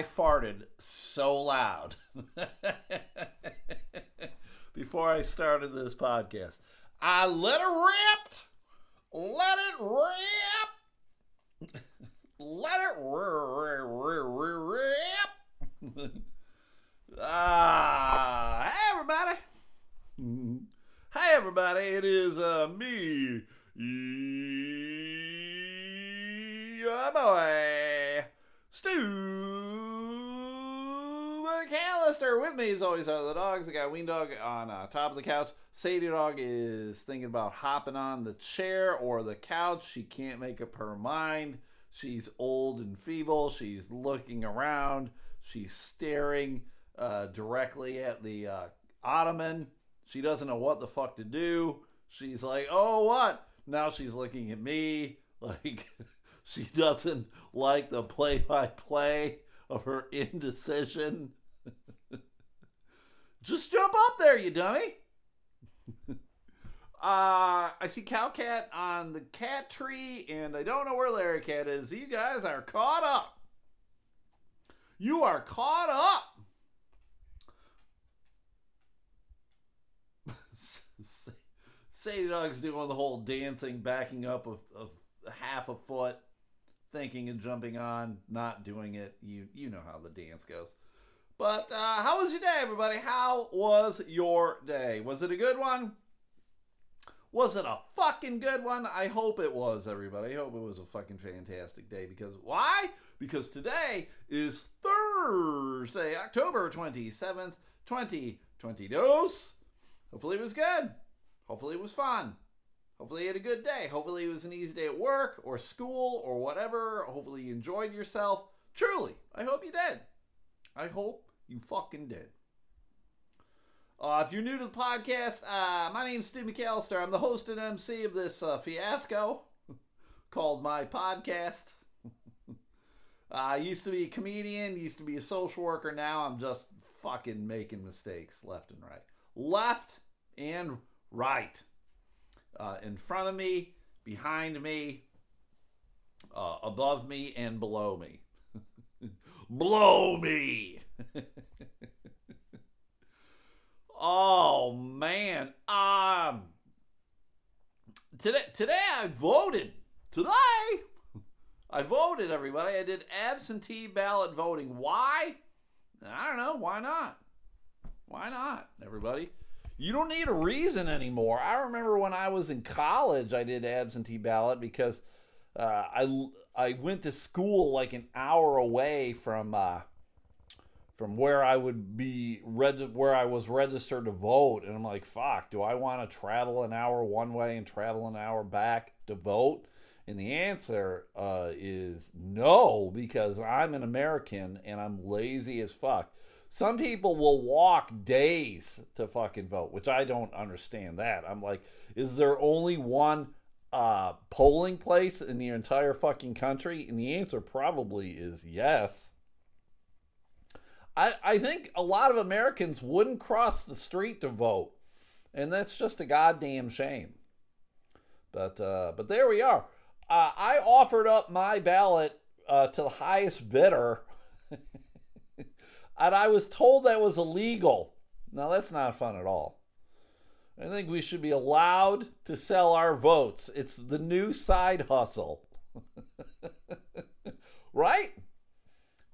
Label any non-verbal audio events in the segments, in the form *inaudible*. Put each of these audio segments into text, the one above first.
I farted so loud *laughs* before I started this podcast. I let it rip. Let it rip. Let it rip. Ah, hey everybody. Hey everybody, it is uh, me, your boy, Stu McAllister. With me as always are the dogs. I got Ween Dog on uh, top of the couch. Sadie Dog is thinking about hopping on the chair or the couch. She can't make up her mind. She's old and feeble. She's looking around. She's staring uh, directly at the uh, ottoman. She doesn't know what the fuck to do. She's like, oh, what? Now she's looking at me *laughs* like she doesn't like the play by play of her indecision. Just jump up there, you dummy. *laughs* Uh, I see Cowcat on the cat tree, and I don't know where Larry Cat is. You guys are caught up. You are caught up. *laughs* Sadie Dog's doing the whole dancing, backing up of, of half a foot, thinking and jumping on, not doing it. You you know how the dance goes. But uh, how was your day, everybody? How was your day? Was it a good one? Was it a fucking good one? I hope it was, everybody. I hope it was a fucking fantastic day because why? Because today is Thursday, October 27th, 2022. Hopefully it was good. Hopefully it was fun. Hopefully you had a good day. Hopefully it was an easy day at work or school or whatever. Hopefully you enjoyed yourself. Truly, I hope you did. I hope you fucking did. Uh, if you're new to the podcast, uh, my name's Stu McAllister. I'm the host and MC of this uh, fiasco *laughs* called My Podcast. *laughs* I used to be a comedian, used to be a social worker. Now I'm just fucking making mistakes left and right. Left and right. Uh, in front of me, behind me, uh, above me, and below me. *laughs* Blow me! *laughs* oh man, um, today today I voted. Today I voted. Everybody, I did absentee ballot voting. Why? I don't know. Why not? Why not? Everybody. You don't need a reason anymore. I remember when I was in college, I did absentee ballot because uh, I I went to school like an hour away from uh, from where I would be reg- where I was registered to vote, and I'm like, fuck, do I want to travel an hour one way and travel an hour back to vote? And the answer uh, is no, because I'm an American and I'm lazy as fuck. Some people will walk days to fucking vote, which I don't understand that. I'm like, is there only one uh, polling place in the entire fucking country? And the answer probably is yes. I, I think a lot of Americans wouldn't cross the street to vote, and that's just a goddamn shame. But uh, but there we are. Uh, I offered up my ballot uh, to the highest bidder, *laughs* and I was told that was illegal. Now that's not fun at all. I think we should be allowed to sell our votes. It's the new side hustle. *laughs* right?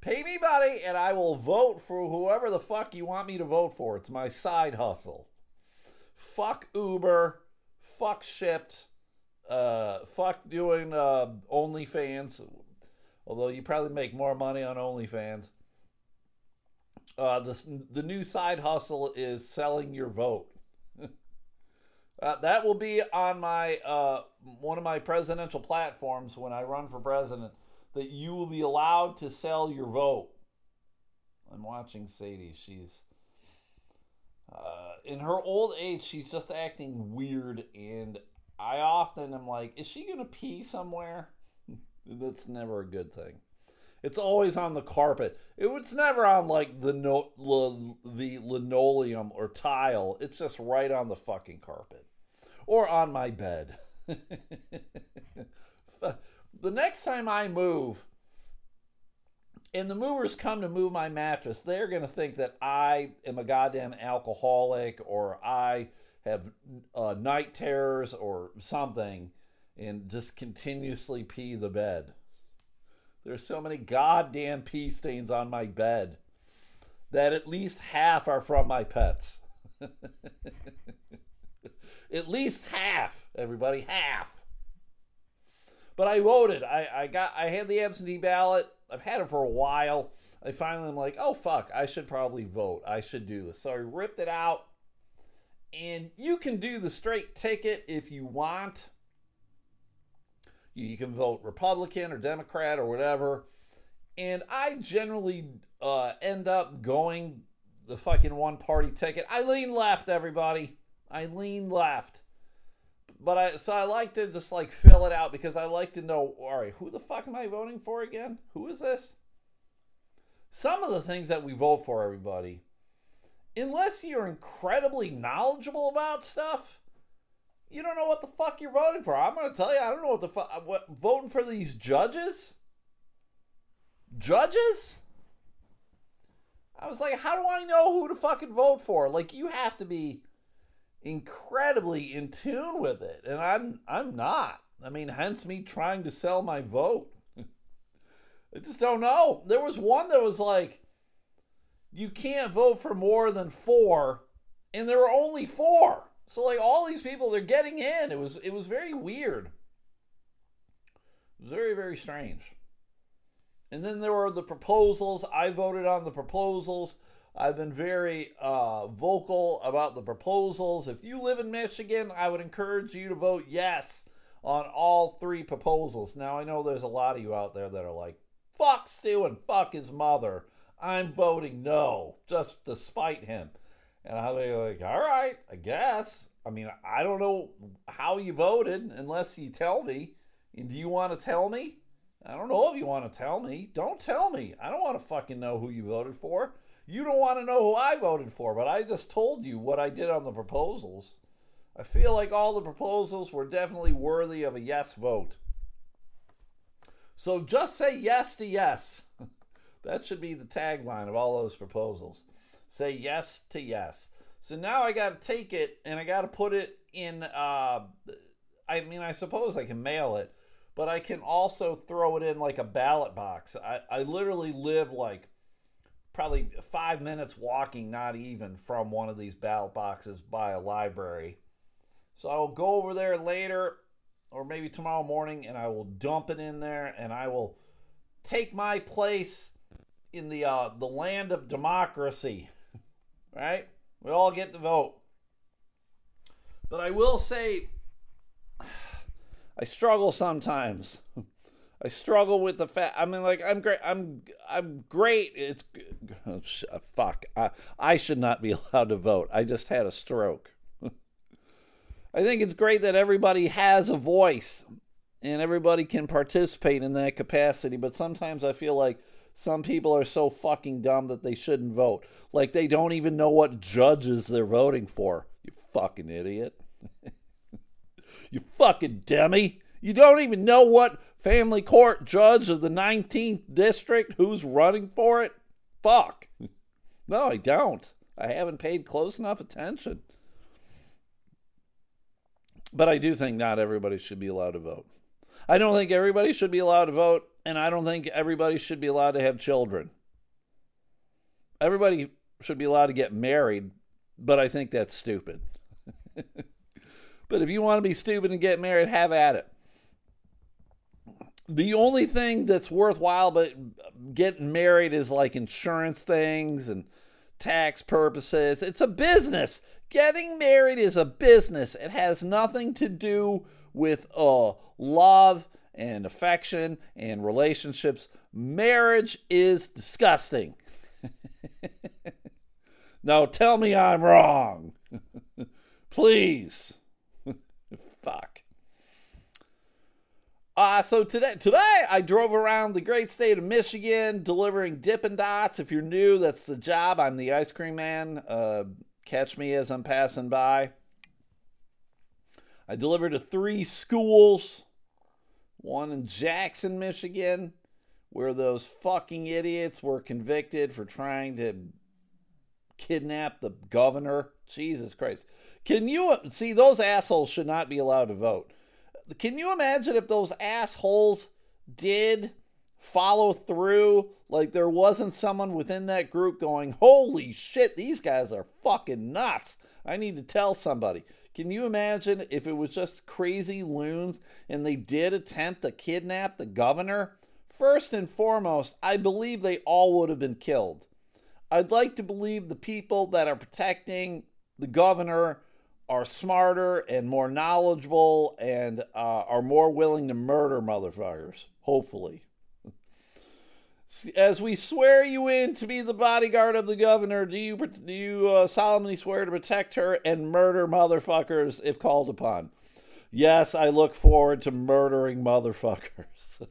Pay me money and I will vote for whoever the fuck you want me to vote for. It's my side hustle. Fuck Uber. Fuck Shipt. Uh, fuck doing uh, OnlyFans. Although you probably make more money on OnlyFans. Uh, the, the new side hustle is selling your vote. *laughs* Uh, that will be on my uh, one of my presidential platforms when I run for president. That you will be allowed to sell your vote. I'm watching Sadie. She's uh, in her old age. She's just acting weird, and I often am like, "Is she gonna pee somewhere?" *laughs* That's never a good thing. It's always on the carpet. It's never on like the no, the linoleum or tile. It's just right on the fucking carpet or on my bed. *laughs* the next time I move, and the movers come to move my mattress, they're going to think that I am a goddamn alcoholic or I have uh, night terrors or something and just continuously pee the bed. There's so many goddamn pee stains on my bed that at least half are from my pets. *laughs* at least half, everybody, half. But I voted. I, I got I had the absentee ballot. I've had it for a while. I finally am like, oh fuck, I should probably vote. I should do this. So I ripped it out. And you can do the straight ticket if you want. You can vote Republican or Democrat or whatever. And I generally uh, end up going the fucking one party ticket. I lean left, everybody. I lean left. But I so I like to just like fill it out because I like to know, all right, who the fuck am I voting for again? Who is this? Some of the things that we vote for, everybody, unless you're incredibly knowledgeable about stuff, you don't know what the fuck you're voting for. I'm to tell you, I don't know what the fuck. What voting for these judges? Judges? I was like, how do I know who to fucking vote for? Like, you have to be incredibly in tune with it, and I'm I'm not. I mean, hence me trying to sell my vote. *laughs* I just don't know. There was one that was like, you can't vote for more than four, and there were only four. So like all these people, they're getting in. It was it was very weird. It was very very strange. And then there were the proposals. I voted on the proposals. I've been very uh, vocal about the proposals. If you live in Michigan, I would encourage you to vote yes on all three proposals. Now, I know there's a lot of you out there that are like, fuck Stu and fuck his mother. I'm voting no, just to spite him. And I'll be like, all right, I guess. I mean, I don't know how you voted unless you tell me. And do you want to tell me? I don't know if you want to tell me. Don't tell me. I don't want to fucking know who you voted for. You don't want to know who I voted for, but I just told you what I did on the proposals. I feel like all the proposals were definitely worthy of a yes vote. So just say yes to yes. *laughs* that should be the tagline of all those proposals. Say yes to yes. So now I got to take it and I got to put it in. Uh, I mean, I suppose I can mail it, but I can also throw it in like a ballot box. I, I literally live like probably five minutes walking, not even from one of these ballot boxes by a library. So I will go over there later or maybe tomorrow morning and I will dump it in there and I will take my place in the uh, the land of democracy. *laughs* right? We all get to vote. But I will say *sighs* I struggle sometimes. *laughs* I struggle with the fact. I mean, like I'm great. I'm I'm great. It's oh, uh, fuck. I I should not be *laughs* allowed to vote. I just had a stroke. *laughs* I think it's great that everybody has a voice and everybody can participate in that capacity. But sometimes I feel like some people are so fucking dumb that they shouldn't vote. Like they don't even know what judges they're voting for. You fucking idiot. *laughs* you fucking demi. You don't even know what family court judge of the 19th district who's running for it? Fuck. No, I don't. I haven't paid close enough attention. But I do think not everybody should be allowed to vote. I don't think everybody should be allowed to vote, and I don't think everybody should be allowed to have children. Everybody should be allowed to get married, but I think that's stupid. *laughs* but if you want to be stupid and get married, have at it the only thing that's worthwhile but getting married is like insurance things and tax purposes. It's a business. Getting married is a business. It has nothing to do with uh, love and affection and relationships. Marriage is disgusting. *laughs* no, tell me I'm wrong. *laughs* Please. Fuck. Uh, so today, today I drove around the great state of Michigan delivering Dippin' Dots. If you're new, that's the job. I'm the ice cream man. Uh, catch me as I'm passing by. I delivered to three schools, one in Jackson, Michigan, where those fucking idiots were convicted for trying to kidnap the governor. Jesus Christ. Can you see those assholes should not be allowed to vote? Can you imagine if those assholes did follow through? Like there wasn't someone within that group going, Holy shit, these guys are fucking nuts. I need to tell somebody. Can you imagine if it was just crazy loons and they did attempt to kidnap the governor? First and foremost, I believe they all would have been killed. I'd like to believe the people that are protecting the governor are smarter and more knowledgeable and uh, are more willing to murder motherfuckers, hopefully. As we swear you in to be the bodyguard of the governor, do you do you uh, solemnly swear to protect her and murder motherfuckers if called upon? Yes, I look forward to murdering motherfuckers.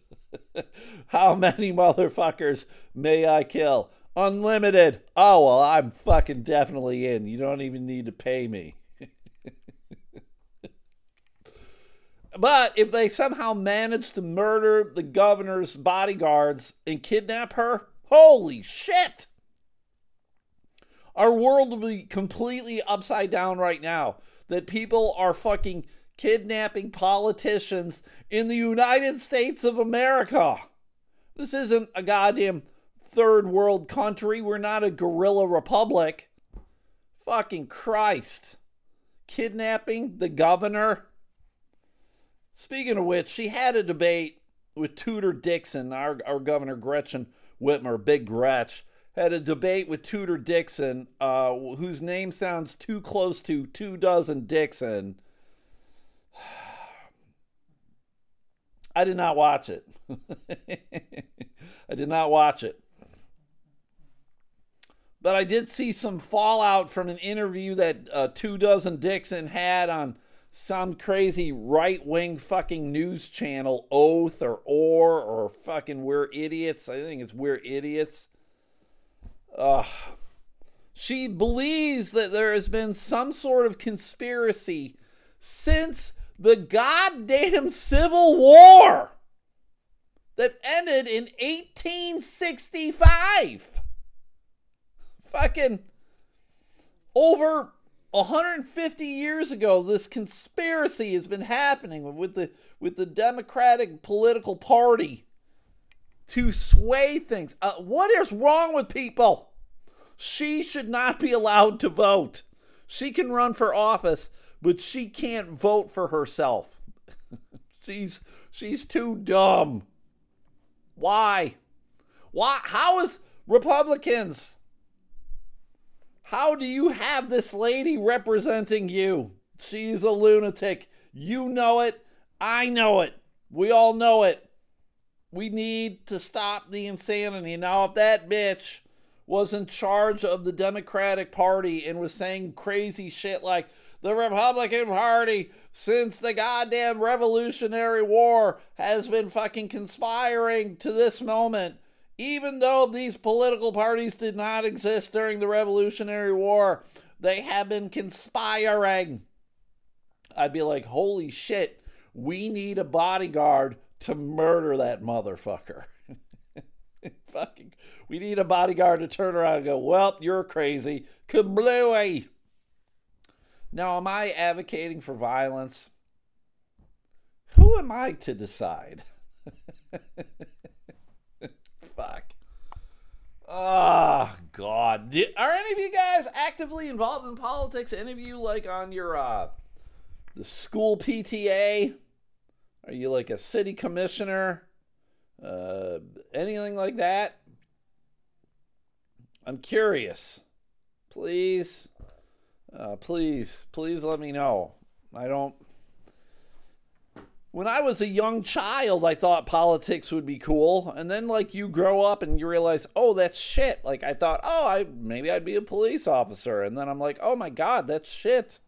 *laughs* How many motherfuckers may I kill? Unlimited. Oh, well, I'm fucking definitely in. You don't even need to pay me. But if they somehow manage to murder the governor's bodyguards and kidnap her, holy shit! Our world will be completely upside down right now. That people are fucking kidnapping politicians in the United States of America. This isn't a goddamn third world country. We're not a guerrilla republic. Fucking Christ. Kidnapping the governor Speaking of which, she had a debate with Tudor Dixon, our, our governor Gretchen Whitmer, Big Gretch, had a debate with Tudor Dixon, uh, whose name sounds too close to two dozen Dixon. *sighs* I did not watch it. *laughs* I did not watch it. But I did see some fallout from an interview that uh, Two Dozen Dixon had on some crazy right wing fucking news channel, Oath or Or or fucking We're Idiots. I think it's We're Idiots. Ugh. She believes that there has been some sort of conspiracy since the goddamn Civil War that ended in 1865. Fucking over 150 years ago, this conspiracy has been happening with the with the Democratic political party to sway things. Uh, what is wrong with people? She should not be allowed to vote. She can run for office, but she can't vote for herself. *laughs* she's she's too dumb. Why? Why? How is Republicans? How do you have this lady representing you? She's a lunatic. You know it. I know it. We all know it. We need to stop the insanity. Now, if that bitch was in charge of the Democratic Party and was saying crazy shit like the Republican Party since the goddamn Revolutionary War has been fucking conspiring to this moment even though these political parties did not exist during the Revolutionary War, they have been conspiring. I'd be like, holy shit, we need a bodyguard to murder that motherfucker. *laughs* Fucking, we need a bodyguard to turn around and go, well, you're crazy. Kablooey. Now, am I advocating for violence? Who am I to decide? *laughs* fuck. Oh Did, are any of you guys actively involved in politics? Any of you like on your uh, the school PTA? Are you like a city commissioner? Uh, anything like that? I'm curious. Please, uh, please, please let me know. I don't when I was a young child, I thought politics would be cool, and then like you grow up and you realize, oh, that's shit. Like I thought, oh, I maybe I'd be a police officer, and then I'm like, oh my god, that's shit.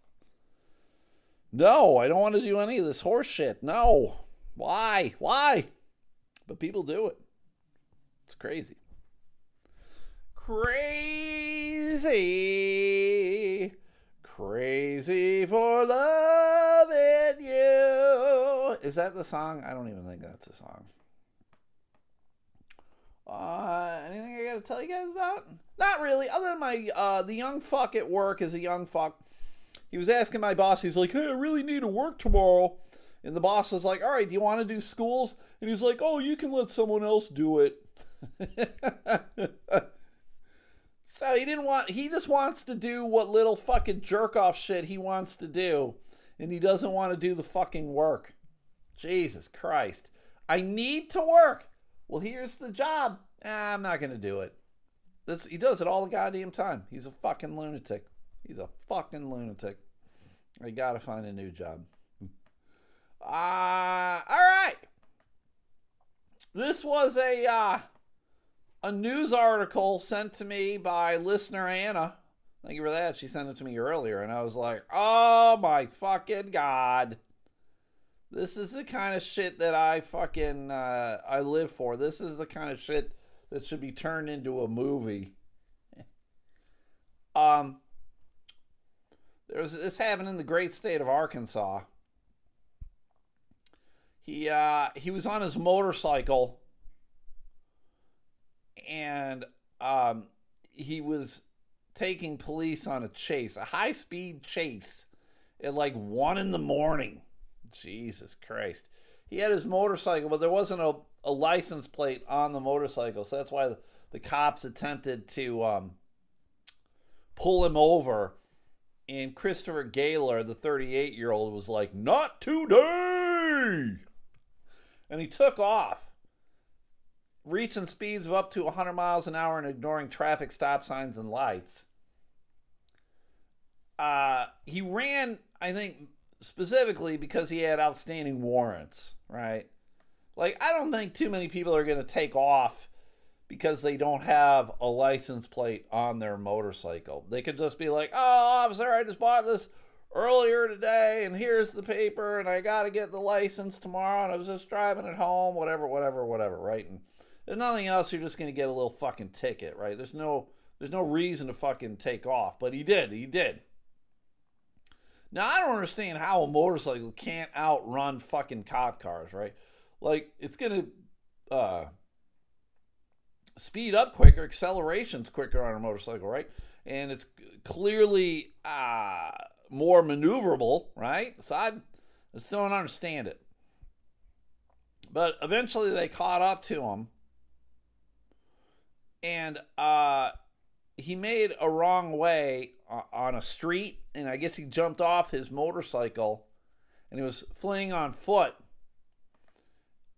No, I don't want to do any of this horse shit. No, why, why? But people do it. It's crazy. Crazy Crazy for loving you. Is that the song? I don't even think that's a song. Uh, anything I gotta tell you guys about? Not really. Other than my uh, the young fuck at work is a young fuck. He was asking my boss. He's like, "Hey, I really need to work tomorrow." And the boss was like, "All right, do you want to do schools?" And he's like, "Oh, you can let someone else do it." *laughs* so he didn't want. He just wants to do what little fucking jerk off shit he wants to do, and he doesn't want to do the fucking work. Jesus Christ! I need to work. Well, here's the job. Ah, I'm not gonna do it. That's, he does it all the goddamn time. He's a fucking lunatic. He's a fucking lunatic. I gotta find a new job. Uh, all right. This was a uh, a news article sent to me by listener Anna. Thank you for that. She sent it to me earlier, and I was like, "Oh my fucking god!" This is the kind of shit that I fucking uh, I live for. This is the kind of shit that should be turned into a movie. *laughs* um, there was this happened in the great state of Arkansas. He uh, he was on his motorcycle, and um, he was taking police on a chase, a high speed chase, at like one in the morning. Jesus Christ! He had his motorcycle, but there wasn't a, a license plate on the motorcycle, so that's why the, the cops attempted to um, pull him over. And Christopher Gayler, the 38 year old, was like, Not today! And he took off, reaching speeds of up to 100 miles an hour and ignoring traffic stop signs and lights. Uh, he ran, I think, specifically because he had outstanding warrants, right? Like, I don't think too many people are going to take off because they don't have a license plate on their motorcycle. They could just be like, oh, officer, I just bought this earlier today and here's the paper and I got to get the license tomorrow and I was just driving it home, whatever, whatever, whatever, right? And there's nothing else, you're just going to get a little fucking ticket, right? There's no there's no reason to fucking take off, but he did. He did. Now, I don't understand how a motorcycle can't outrun fucking cop cars, right? Like it's to uh speed up quicker, acceleration's quicker on a motorcycle, right? And it's clearly uh, more maneuverable, right? So I just don't understand it. But eventually they caught up to him. And uh, he made a wrong way on a street. And I guess he jumped off his motorcycle and he was fleeing on foot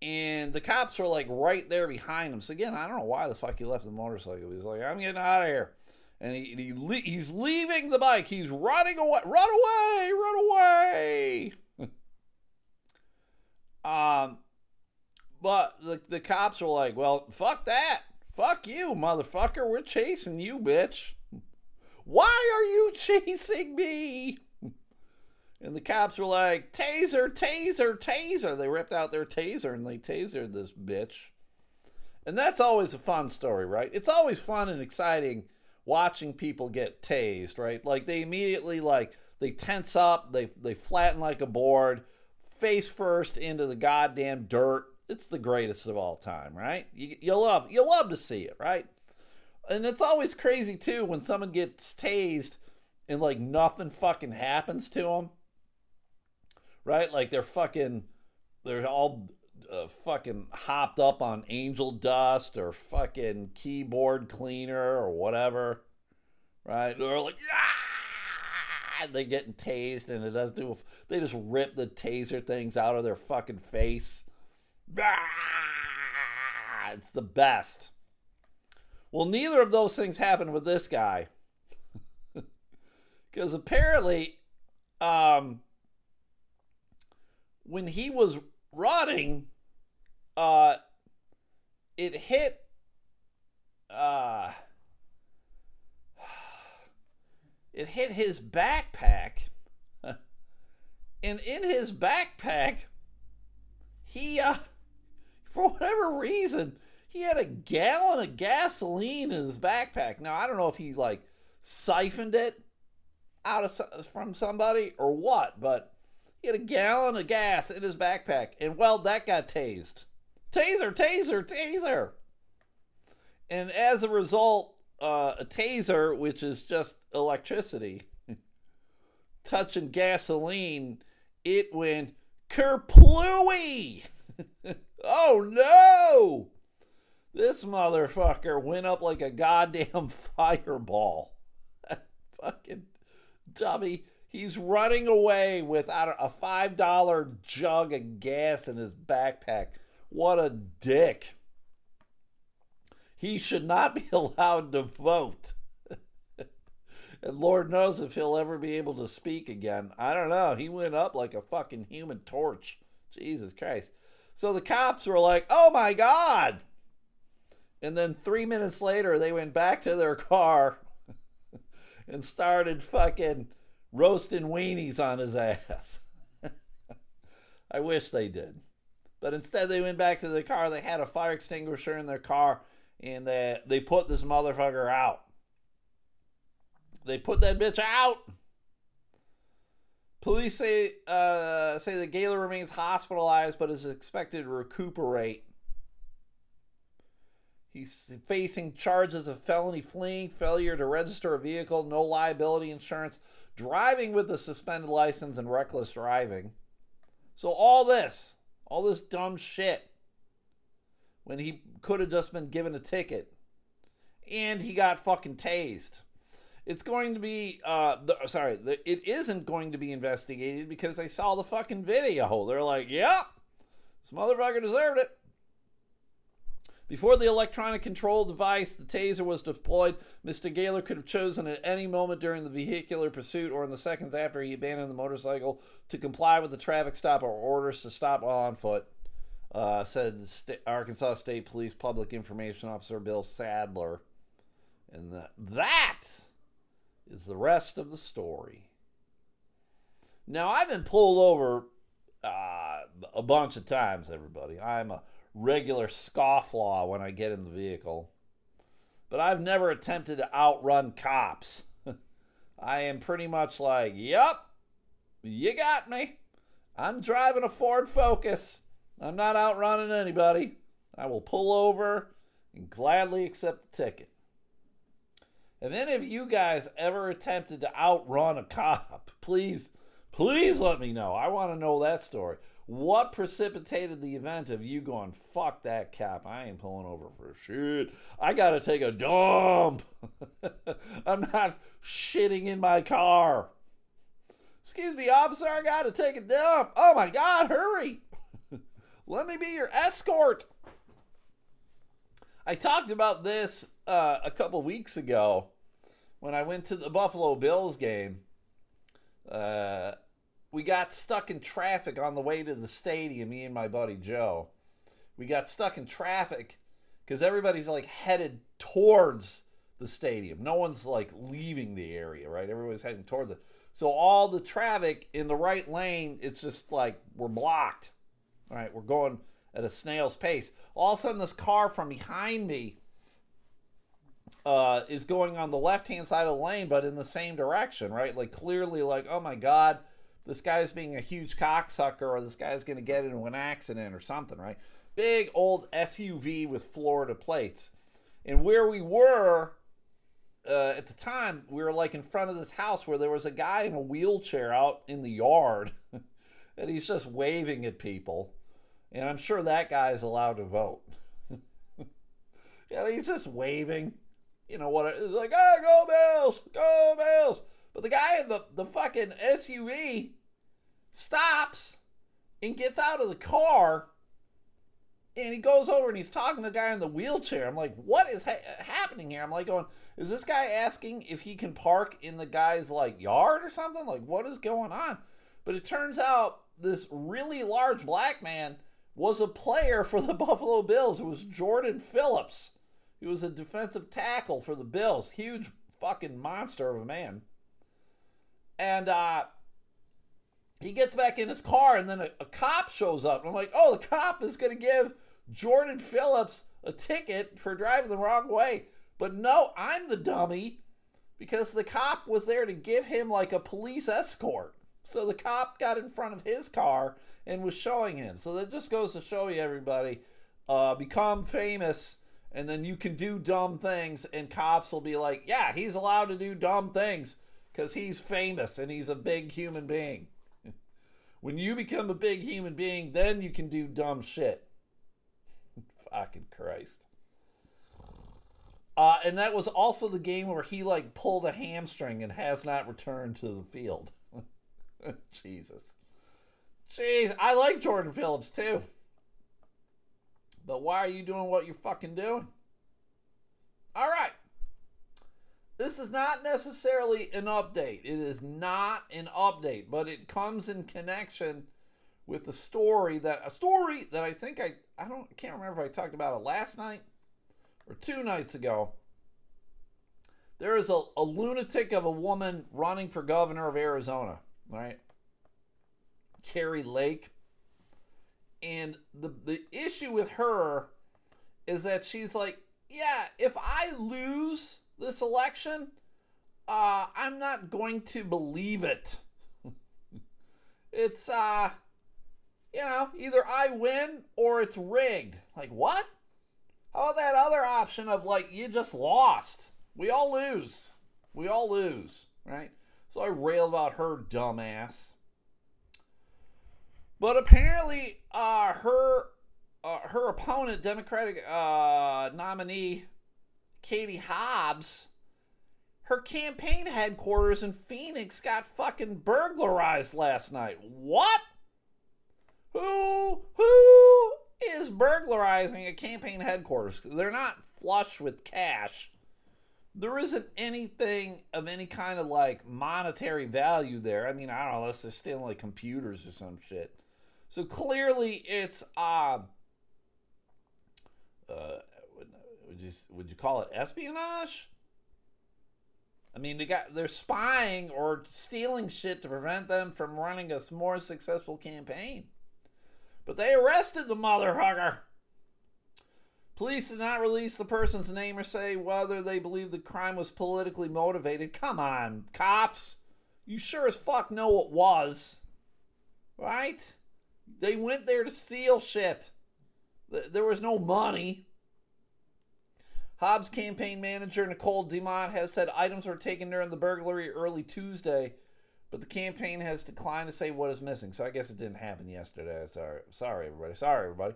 and the cops were like right there behind him. So again, I don't know why the fuck he left the motorcycle. He was like, "I'm getting out of here," and he, he he's leaving the bike. He's running away. Run away! Run away! *laughs* um, but the the cops were like, "Well, fuck that. Fuck you, motherfucker. We're chasing you, bitch. Why are you *laughs* chasing me?" And the cops were like, taser, taser, taser. They ripped out their taser and they tasered this bitch. And that's always a fun story, right? It's always fun and exciting watching people get tased, right? Like they immediately like they tense up, they they flatten like a board, face first into the goddamn dirt. It's the greatest of all time, right? You, you love you love to see it, right? And it's always crazy too when someone gets tased and like nothing fucking happens to them right? Like they're fucking, they're all uh, fucking hopped up on angel dust or fucking keyboard cleaner or whatever, right? They're like, yeah, they're getting tased and it doesn't do. They just rip the taser things out of their fucking face. It's the best. Well, neither of those things happened with this guy. *laughs* Because apparently, um, when he was rotting, uh, it hit, uh, it hit his backpack, *laughs* and in his backpack, he, uh, for whatever reason, he had a gallon of gasoline in his backpack. Now I don't know if he like siphoned it out of from somebody or what, but he had a gallon of gas in his backpack, and well, that got tased. Taser, taser, taser. and as a result, uh, a taser, which is just electricity, *laughs* touching gasoline, it went kerplooey. *laughs* oh no! This motherfucker went up like a goddamn *laughs* fireball. *laughs* Fucking dummy. He's running away without a $5 jug of gas in his backpack. What a dick. He should not be *laughs* allowed to vote. and Lord knows if he'll ever be able to speak again. I don't know. He went up like a fucking human torch. Jesus Christ. So the cops were like, oh my God. And then three minutes later, they went back to their car *laughs* and started fucking roasting weenies on his ass. *laughs* I wish they did. But instead, they went back to the car. They had a fire extinguisher in their car and they, they put this motherfucker out. They put that bitch out. Police say uh, say that Gayler remains hospitalized but is expected to recuperate. He's facing charges of felony fleeing, failure to register a vehicle, no liability insurance, driving with a suspended license, and reckless driving. So, all this, all this dumb shit, when he could have just been given a ticket. And he got fucking tased. It's going to be, uh, the, sorry, the, it isn't going to be investigated because they saw the fucking video. They're like, yep, this motherfucker deserved it. Before the electronic control device, the taser was deployed, Mr. Gayler could have chosen at any moment during the vehicular pursuit or in the seconds after he abandoned the motorcycle to comply with the traffic stop or orders to stop while on foot, uh, said St- Arkansas State Police Public Information Officer Bill Sadler. And that is the rest of the story. Now, I've been pulled over uh, a bunch of times, everybody. I'm a regular scofflaw when I get in the vehicle. But I've never attempted to outrun cops. *laughs* I am pretty much like, yep, you got me. I'm driving a Ford Focus. I'm not outrunning anybody. I will pull over and gladly accept the ticket. Have any of you guys ever attempted to outrun a cop? *laughs* Please, please let me know. I want to know that story. What precipitated the event of you going, fuck that cop? I ain't pulling over for shit. I got to take a dump. *laughs* I'm not shitting in my car. Excuse me, officer, I got to take a dump. Oh my God, hurry. *laughs* Let me be your escort. I talked about this uh, a couple weeks ago when I went to the Buffalo Bills game. Uh, we got stuck in traffic on the way to the stadium, me and my buddy Joe. We got stuck in traffic because everybody's like headed towards the stadium. No one's like leaving the area, right? Everybody's heading towards it. So all the traffic in the right lane, it's just like we're blocked. All right, we're going at a snail's pace. All of a sudden, this car from behind me uh, is going on the left hand side of the lane, but in the same direction, right? Like clearly, like, oh my God, this guy's being a huge cocksucker, or this guy's going to get into an accident or something, right? Big old SUV with Florida plates. And where we were uh, at the time, we were like in front of this house where there was a guy in a wheelchair out in the yard, *laughs* and he's just waving at people. And I'm sure that guy is allowed to vote. *laughs* yeah, he's just waving. You know what? It's like, ah, oh, go Bills, go Bills. But the guy in the, the fucking SUV stops and gets out of the car and he goes over and he's talking to the guy in the wheelchair. I'm like, what is ha- happening here? I'm like, going, is this guy asking if he can park in the guy's like yard or something? Like, what is going on? But it turns out this really large black man was a player for the *laughs* Buffalo Bills. It was Jordan Phillips. He was a defensive tackle for the Bills. Huge fucking monster of a man. And uh, he gets back in his car, and then a, a cop shows up. I'm like, oh, the cop is going to give Jordan Phillips a ticket for driving the wrong way. But no, I'm the dummy because the cop was there to give him like a police escort. So the cop got in front of his car and was showing him. So that just goes to show you, everybody, uh, become famous and then you can do dumb things, and cops will be like, yeah, he's allowed to do dumb things because he's famous and he's a big human being. *laughs* when you become a big human being, then you can do dumb shit. *laughs* Fucking Christ. Uh, and that was also the game where he like pulled a hamstring and has not returned to the field. *laughs* Jesus. Jeez, I like Jordan Phillips too. But why are you doing what you're fucking doing? All right. This is not necessarily an update. It is not an update, but it comes in connection with the story that a story that I think I I don't can't remember if I talked about it last night or two nights ago. There is a, a lunatic of a woman running for governor of Arizona, right? Kari Lake. And the the issue with her is that she's like, yeah, if I lose this election, uh, I'm not going to believe it. *laughs* it's uh you know, either I win or it's rigged. Like what? How about that other option of like you just lost? We all lose. We all lose, right? So I rail about her dumbass. But apparently, uh, her uh, her opponent, Democratic uh, nominee Katie Hobbs, her campaign headquarters in Phoenix got fucking burglarized last night. What? Who who is burglarizing a campaign headquarters? They're not flush with cash. There isn't anything of any kind of like monetary value there. I mean, I don't know, unless they're stealing like computers or some shit. So clearly, it's uh, uh, would you would you call it espionage? I mean, they got they're spying or stealing shit to prevent them from running a more successful campaign. But they arrested the motherfucker. Police did not release the person's name or say whether they believe the crime was politically motivated. Come on, cops. You sure as fuck know it was. Right? They went there to steal shit. There was no money. Hobbs' campaign manager, Nicole DeMont, has said items were taken during the burglary early Tuesday, but the campaign has declined to say what is missing. So I guess it didn't happen yesterday. Sorry, sorry, everybody. Sorry, everybody.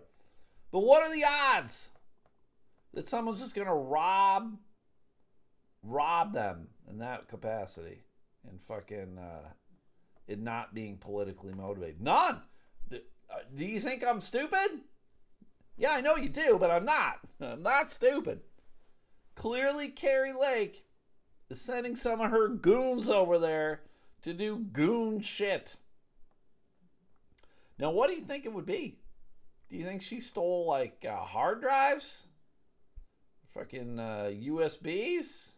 But what are the odds that someone's just going to rob, rob them in that capacity, and fucking uh, it not being politically motivated? None. Do, uh, do you think I'm stupid? Yeah, I know you do, but I'm not. I'm not stupid. Clearly, Kari Lake is sending some of her goons over there to do goon shit. Now, what do you think it would be? Do you think she stole like uh, hard drives? Fucking uh, USBs?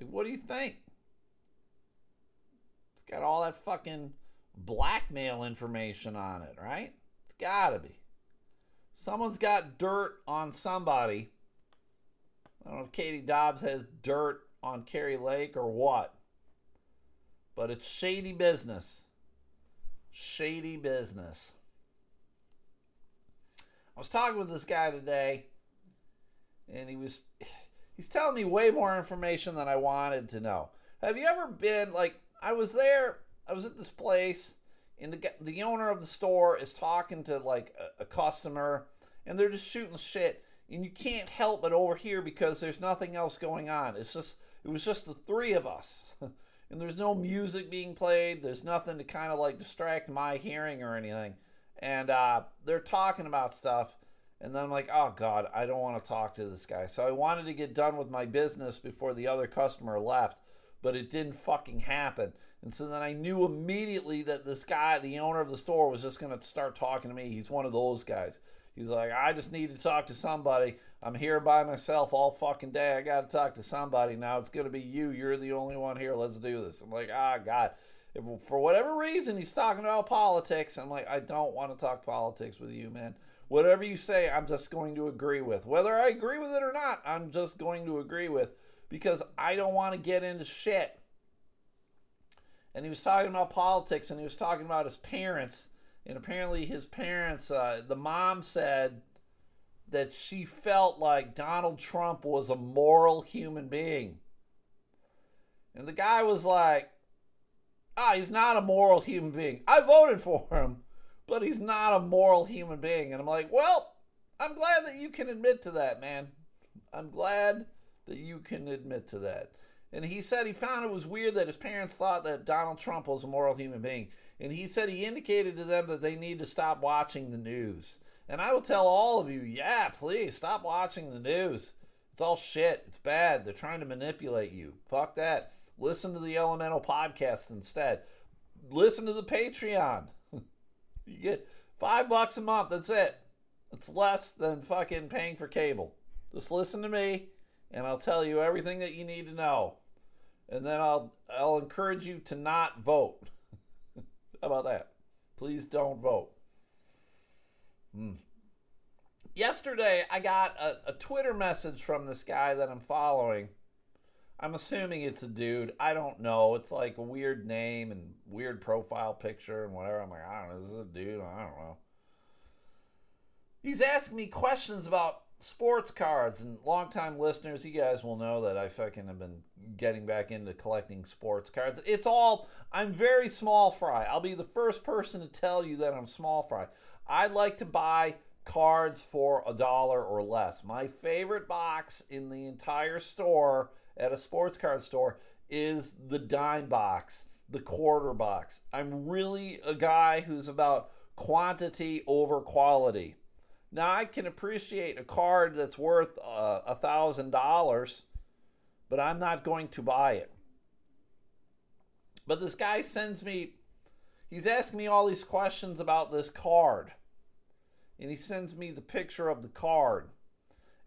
Like, what do you think? It's got all that fucking blackmail information on it, right? It's gotta be. Someone's got dirt on somebody I don't know if Katie Dobbs has dirt on Kari Lake or what, but it's shady business. Shady business. I was talking with this guy today, and he was he's telling me way more information than I wanted to know. Have you ever been like I was there? I was at this place, and the the owner of the store is talking to like a, a customer, and they're just shooting shit and you can't help but overhear because there's nothing else going on. It's just it was just the three of us. *laughs* and there's no music being played. There's nothing to kind of like distract my hearing or anything. And uh, they're talking about stuff. And then I'm like, oh God, I don't want to talk to this guy. So I wanted to get done with my business before the other customer left, but it didn't fucking happen. And so then I knew immediately that this guy, the owner of the store, was just going to start talking to me. He's one of those guys. He's like, I just need to talk to somebody. I'm here by myself all fucking day. I got to talk to somebody now. It's going to be you. You're the only one here. Let's do this. I'm like, ah, God. If, for whatever reason, he's talking about politics. I'm like, I don't want to talk politics with you, man. Whatever you say, I'm just going to agree with. Whether I agree with it or not, I'm just going to agree with because I don't want to get into shit. And he was talking about politics and he was talking about his parents and apparently his parents, uh, the mom said that she felt like Donald Trump was a moral human being. And the guy was like, ah, he's not a moral human being. I voted for him, but he's not a moral human being. And I'm like, well, I'm glad that you can admit to that, man. I'm glad that you can admit to that. And he said he found it was weird that his parents thought that Donald Trump was a moral human being. And he said he indicated to them that they need to stop watching the news. And I will tell all of you, yeah, please stop watching the news. It's all shit. It's bad. They're trying to manipulate you. Fuck that. Listen to the Elemental podcast instead. Listen to the Patreon. *laughs* you get five bucks a month. That's it. It's less than fucking paying for cable. Just listen to me, and I'll tell you everything that you need to know. And then I'll I'll encourage you to not vote. *laughs* How about that? Please don't vote. Hmm. Yesterday, I got a, a Twitter message from this guy that I'm following. I'm assuming it's a dude. I don't know. It's like a weird name and weird profile picture and whatever. I'm like, I don't know. Is this a dude? I don't know. He's asking me questions about sports cards and longtime listeners, you guys will know that I fucking have been getting back into collecting sports cards. It's all I'm very small fry. I'll be the first person to tell you that I'm small fry. I like to buy cards for a dollar or less. My favorite box in the entire store at a sports card store is the dime box, the quarter box. I'm really a guy who's about quantity over quality. Now I can appreciate a card that's worth uh, a thousand dollars, but I'm not going to buy it. But this guy sends me, he's asking me all these questions about this card. And he sends me the picture of the card.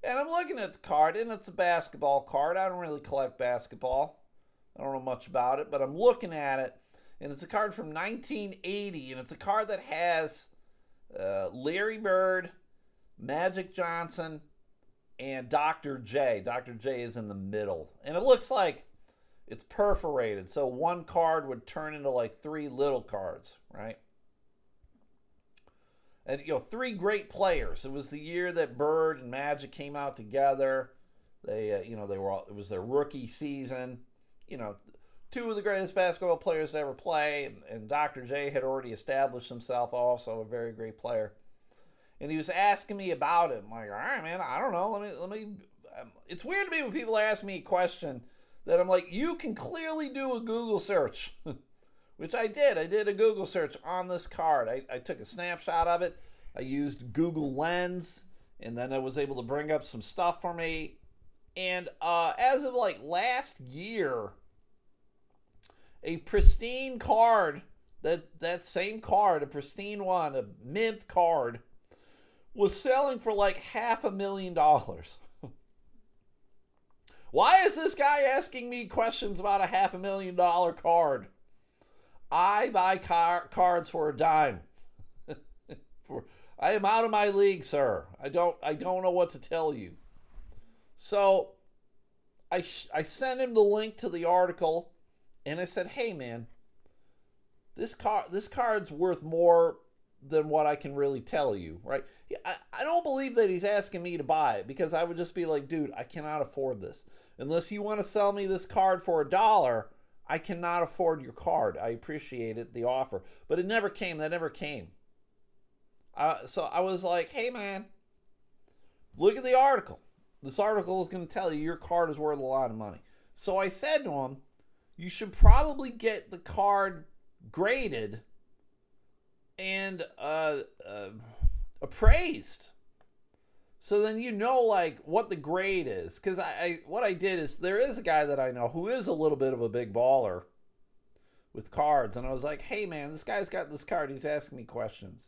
And I'm looking at the card, and it's a basketball card. I don't really collect basketball. I don't know much about it, but I'm looking at it, and it's a card from 1980, and it's a card that has uh, Larry Bird, Magic Johnson, and Dr. J. Dr. J is in the middle. And it looks like it's perforated. So one card would turn into like three little cards, right? And you know, three great players. It was the year that Bird and Magic came out together. They, uh, you know, they were all, it was their rookie season. You know, two of the greatest basketball players to ever play, and, and Dr. J had already established himself also a very great player and he was asking me about it. I'm like, all right, man, I don't know. Let me let me. Um, it's weird to me when people ask me a question that I'm like, you can clearly do a Google search, *laughs* which I did. I did a Google search on this card. I, I took a snapshot of it. I used Google Lens, and then I was able to bring up some stuff for me. And uh, as of like last year, a pristine card that that same card, a pristine one, a mint card was selling for like half a million dollars. *laughs* Why is this guy asking me questions about a half a million dollar card? I buy car- cards for a dime. *laughs* for I am out of my league, sir. I don't I don't know what to tell you. So I sh- I sent him the link to the article and I said, "Hey man, this car this card's worth more than what I can really tell you, right? I, I don't believe that he's asking me to buy it because I would just be like, dude, I cannot afford this. Unless you want to sell me this card for a dollar, I cannot afford your card. I appreciate it, the offer. But it never came. That never came. Uh, so I was like, hey, man, look at the article. This article is going to tell you your card is worth a lot of money. So I said to him, you should probably get the card graded and uh, uh, appraised. So then you know like what the grade is, because I, I what I did is there is a guy that I know who is a little bit of a big baller with cards, and I was like, hey man, this guy's got this card. He's asking me questions.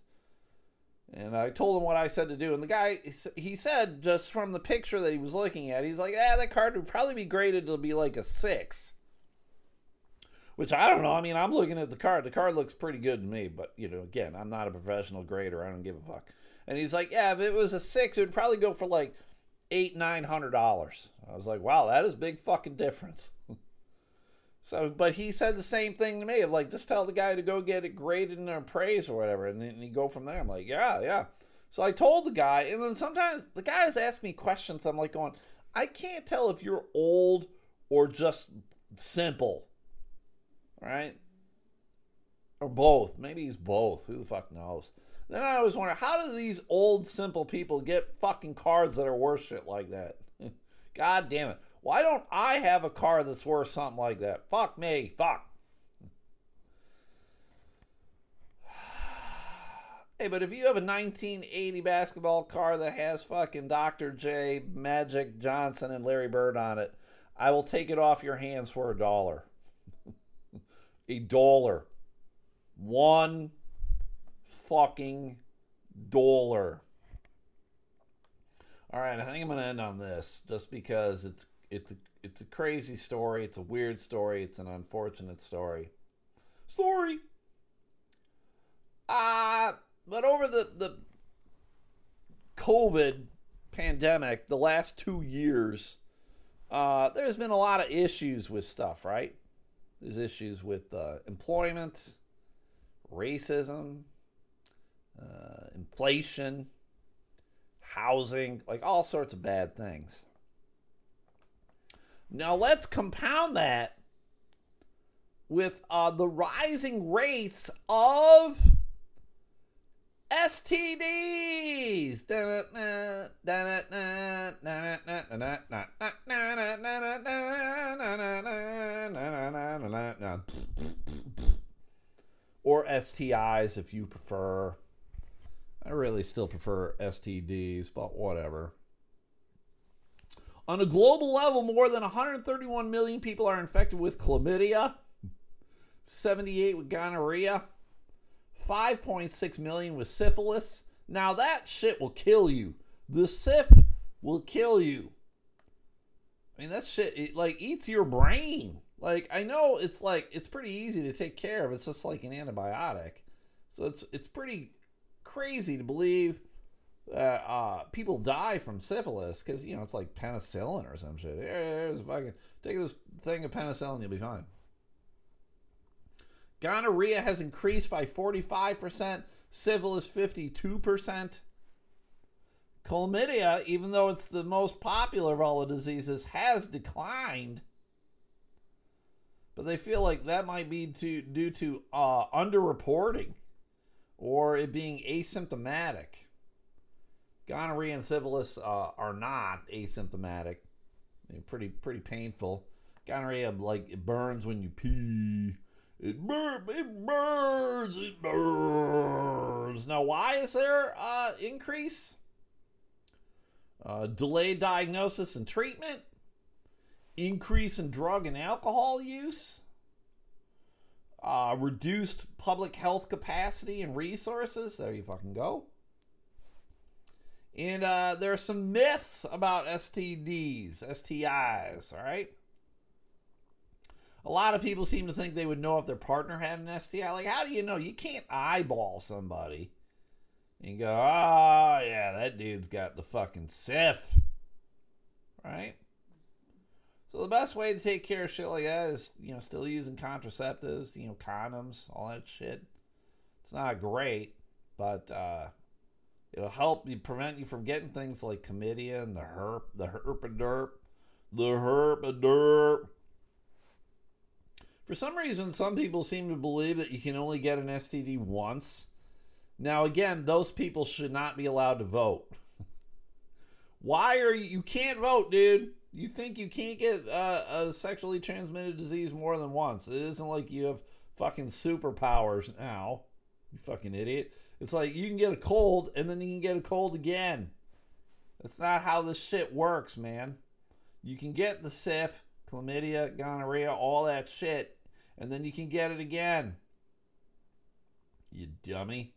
And I told him what I said to do. And the guy, he said, just from the picture that he was looking at, he's like, ah, that card would probably be graded to be like a six. Which I don't know. I mean, I'm looking at the card. The card looks pretty good to me, but you know, again, I'm not a professional grader. I don't give a fuck. And he's like, yeah, if it was a six, it would probably go for like eight, nine hundred dollars. I was like, wow, that is big fucking difference. *laughs* so, but he said the same thing to me of like, just tell the guy to go get it graded and appraised or whatever, and then you go from there. I'm like, yeah, yeah. So I told the guy, and then sometimes the guys ask me questions. I'm like going, I can't tell if you're old or just simple. Right? Or both. Maybe he's both. Who the fuck knows? Then I always wonder, how do these old, simple people get fucking cars that are worth shit like that? *laughs* God damn it. Why don't I have a car that's worth something like that? Fuck me. Fuck. *sighs* Hey, but if you have a 1980 basketball car that has fucking Dr. J, Magic Johnson, and Larry Bird on it, I will take it off your hands for a dollar. A dollar. One fucking dollar. All right, I think I'm gonna end on this just because it's it's a, it's a crazy story. It's a weird story. It's an unfortunate story. Story. Uh but over the, the COVID pandemic, the last two years, uh, there's been a lot of issues with stuff, right? There's issues with uh, employment, racism, uh, inflation, housing, like all sorts of bad things. Now let's compound that with uh, the rising rates of STDs. Or STIs if you prefer. I really still prefer STDs, but whatever. On a global level, more than 131 million people are infected with chlamydia, 78 with gonorrhea, 5.6 million with syphilis. Now that shit will kill you. The syph will kill you. I mean that shit it like eats your brain. Like I know it's like it's pretty easy to take care of. It's just like an antibiotic. So it's it's pretty crazy to believe that uh, people die from syphilis because you know it's like penicillin or some shit. Here's fucking take this thing of penicillin, you'll be fine. Gonorrhea has increased by 45%, syphilis 52%. Chlamydia, even though it's the most popular of all the diseases, has declined. But they feel like that might be to, due to uh, underreporting or it being asymptomatic. Gonorrhea and syphilis uh, are not asymptomatic. They're pretty pretty painful. Gonorrhea like it burns when you pee. It burns. It burns. It burns. Now, why is there uh, increase? Uh, delayed diagnosis and treatment. Increase in drug and alcohol use. Uh, reduced public health capacity and resources. There you fucking go. And uh, there are some myths about STDs, STIs, all right? a lot of people seem to think they would know if their partner had an STI. Like, how do you know? You can't eyeball somebody and go, oh, yeah, that dude's got the fucking syph. Right? So the best way to take care of shit like that is, you know, still using contraceptives, you know, condoms, all that shit. It's not great, but uh, it'll help you prevent you from getting things like chlamydia and the herp, the herpaderp, the herpaderp for some reason, some people seem to believe that you can only get an STD once. Now, again, those people should not be allowed to vote. *laughs* Why are you? You can't vote, dude. You think you can't get uh, a sexually transmitted disease more than once? It isn't like you have fucking superpowers now. You fucking idiot. It's like you can get a cold and then you can get a cold again. That's not how this shit works, man. You can get the syph, chlamydia, gonorrhea, all that shit and then you can get it again. You dummy.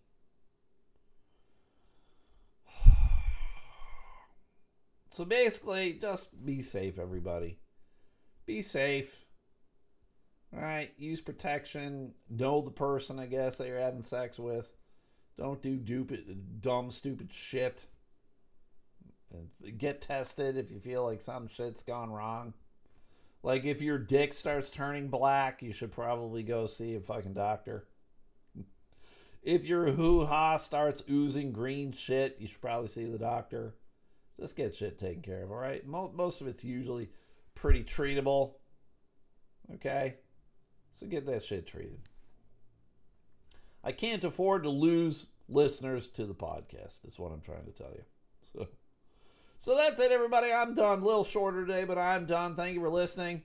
So basically, just be safe, everybody. Be safe. All right, use protection. Know the person, I guess, that you're having sex with. Don't do stupid, dumb, stupid shit. Get tested if you feel like some shit's gone wrong. Like if your dick starts turning black, you should probably go see a fucking doctor. If your hoo ha starts oozing green shit, you should probably see the doctor. Just get shit taken care of, all right? Most of it's usually pretty treatable. Okay? So get that shit treated. I can't afford to lose listeners to the podcast. That's what I'm trying to tell you. So, so that's it, everybody. I'm done. A little shorter today, but I'm done. Thank you for listening.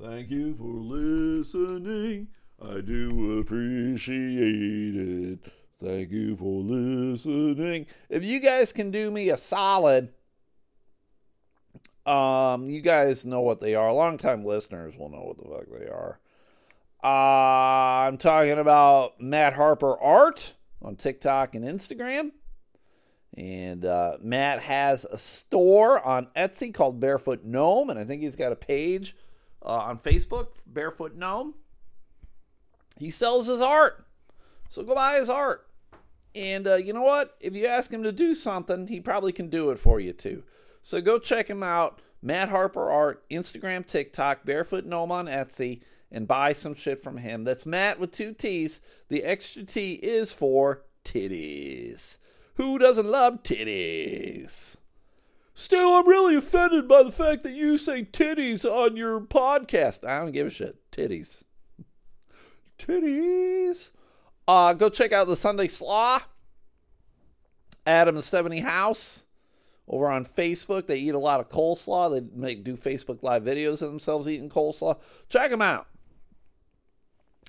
Thank you for listening. I do appreciate it. Thank you for listening. If you guys can do me a solid, um, you guys know what they are. Longtime listeners will know what the fuck they are. Uh, I'm talking about Matt Harper Art on TikTok and Instagram. And uh, Matt has a store on Etsy called Barefoot Gnome, and I think he's got a page uh, on Facebook, Barefoot Gnome. He sells his art, so go buy his art. And uh, you know what? If you ask him to do something, he probably can do it for you too. So go check him out. Matt Harper Art, Instagram, TikTok, Barefoot Gnome on Etsy, and buy some shit from him. That's Matt with two T's. The extra T is for titties. Who doesn't love titties? Still, I'm really offended by the fact that you say titties on your podcast. I don't give a shit. Titties. Titties. Uh, go check out the Sunday Slaw. Adam and Stephanie House over on Facebook. They eat a lot of coleslaw. They make do Facebook live videos of themselves eating coleslaw. Check them out.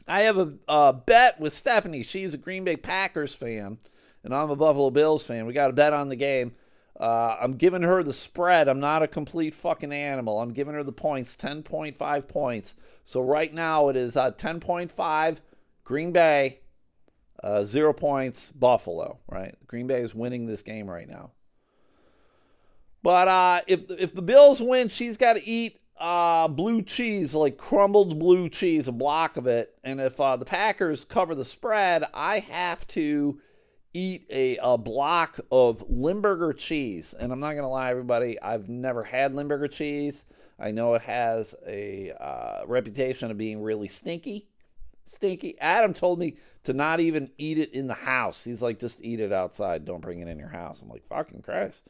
I have a, a bet with Stephanie. She's a Green Bay Packers fan, and I'm a Buffalo Bills fan. We got a bet on the game. Uh, I'm giving her the spread. I'm not a complete fucking animal. I'm giving her the points, 10.5 points. So right now it is uh, 10.5 Green Bay, uh, zero points Buffalo. Right, Green Bay is winning this game right now. But uh, if if the Bills win, she's got to eat uh, blue cheese, like crumbled blue cheese, a block of it. And if uh, the Packers cover the spread, I have to eat a, a block of Limburger cheese. And I'm not going to lie, everybody, I've never had Limburger cheese. I know it has a uh, reputation of being really stinky. Stinky. Adam told me to not even eat it in the house. He's like, just eat it outside. Don't bring it in your house. I'm like, fucking Christ.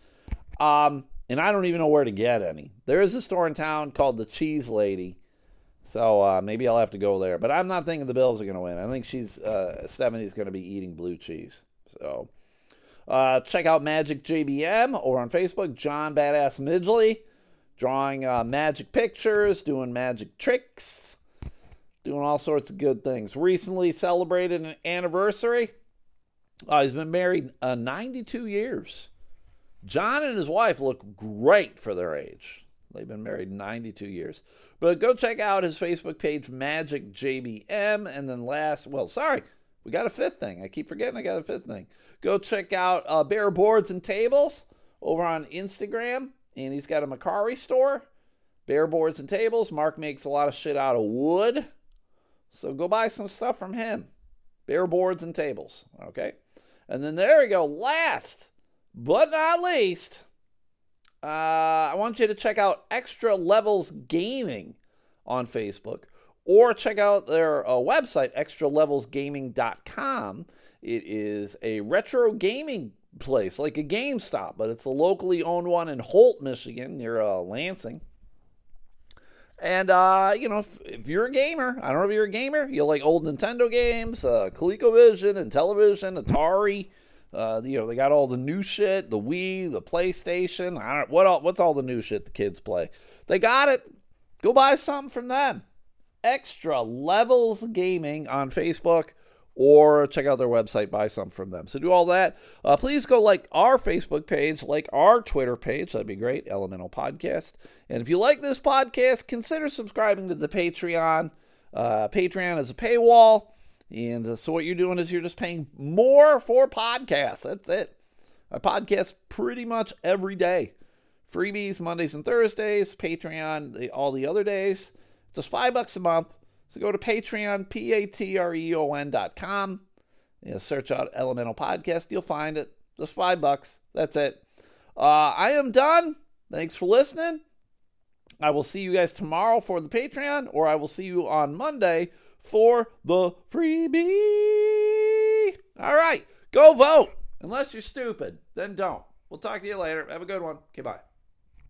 Um, and I don't even know where to get any. There is a store in town called the Cheese Lady, so uh, maybe I'll have to go there. But I'm not thinking the Bills are going to win. I think she's uh, Stephanie's going to be eating blue cheese. So uh, check out Magic JBM over on Facebook. John Badass Midgley drawing uh, magic pictures, doing magic tricks, doing all sorts of good things. Recently celebrated an anniversary. Uh, he's been married uh, 92 years. John and his wife look great for their age. They've been married 92 years. But go check out his Facebook page, Magic JBM. And then last, well, sorry, we got a fifth thing. I keep forgetting I got a fifth thing. Go check out uh, Bear Boards and Tables over on Instagram. And he's got a Macari store, Bear Boards and Tables. Mark makes a lot of shit out of wood. So go buy some stuff from him. Bear Boards and Tables. Okay. And then there we go. Last but not least, uh, I want you to check out Extra Levels Gaming on Facebook or check out their uh, website, extralevelsgaming.com. It is a retro gaming place, like a GameStop, but it's a locally owned one in Holt, Michigan, near uh, Lansing. And, uh, you know, if, if, you're a gamer, I don't know if you're a gamer, you like old Nintendo games, uh, ColecoVision Intellivision, Atari, uh, you know, they got all the new shit, the Wii, the PlayStation. I don't what all, what's all the new shit the kids play. They got it. Go buy something from them. Extra Levels Gaming on Facebook or check out their website, buy some from them. So do all that. Uh, please go like our Facebook page, like our Twitter page. That'd be great. Elemental Podcast. And if you like this podcast, consider subscribing to the Patreon. Uh, Patreon is a paywall. And uh, so what you're doing is you're just paying more for podcasts. That's it. I podcast pretty much every day. Freebies Mondays and Thursdays, Patreon the, all the other days. Just five bucks a month. So go to Patreon, P A T R E O N dot com. You know, search out Elemental Podcast. You'll find it. Just five bucks. That's it. Uh, I am done. Thanks for listening. I will see you guys tomorrow for the Patreon, or I will see you on Monday for the freebie. All right, go vote. Unless you're stupid, then don't. We'll talk to you later. Have a good one. Okay, bye.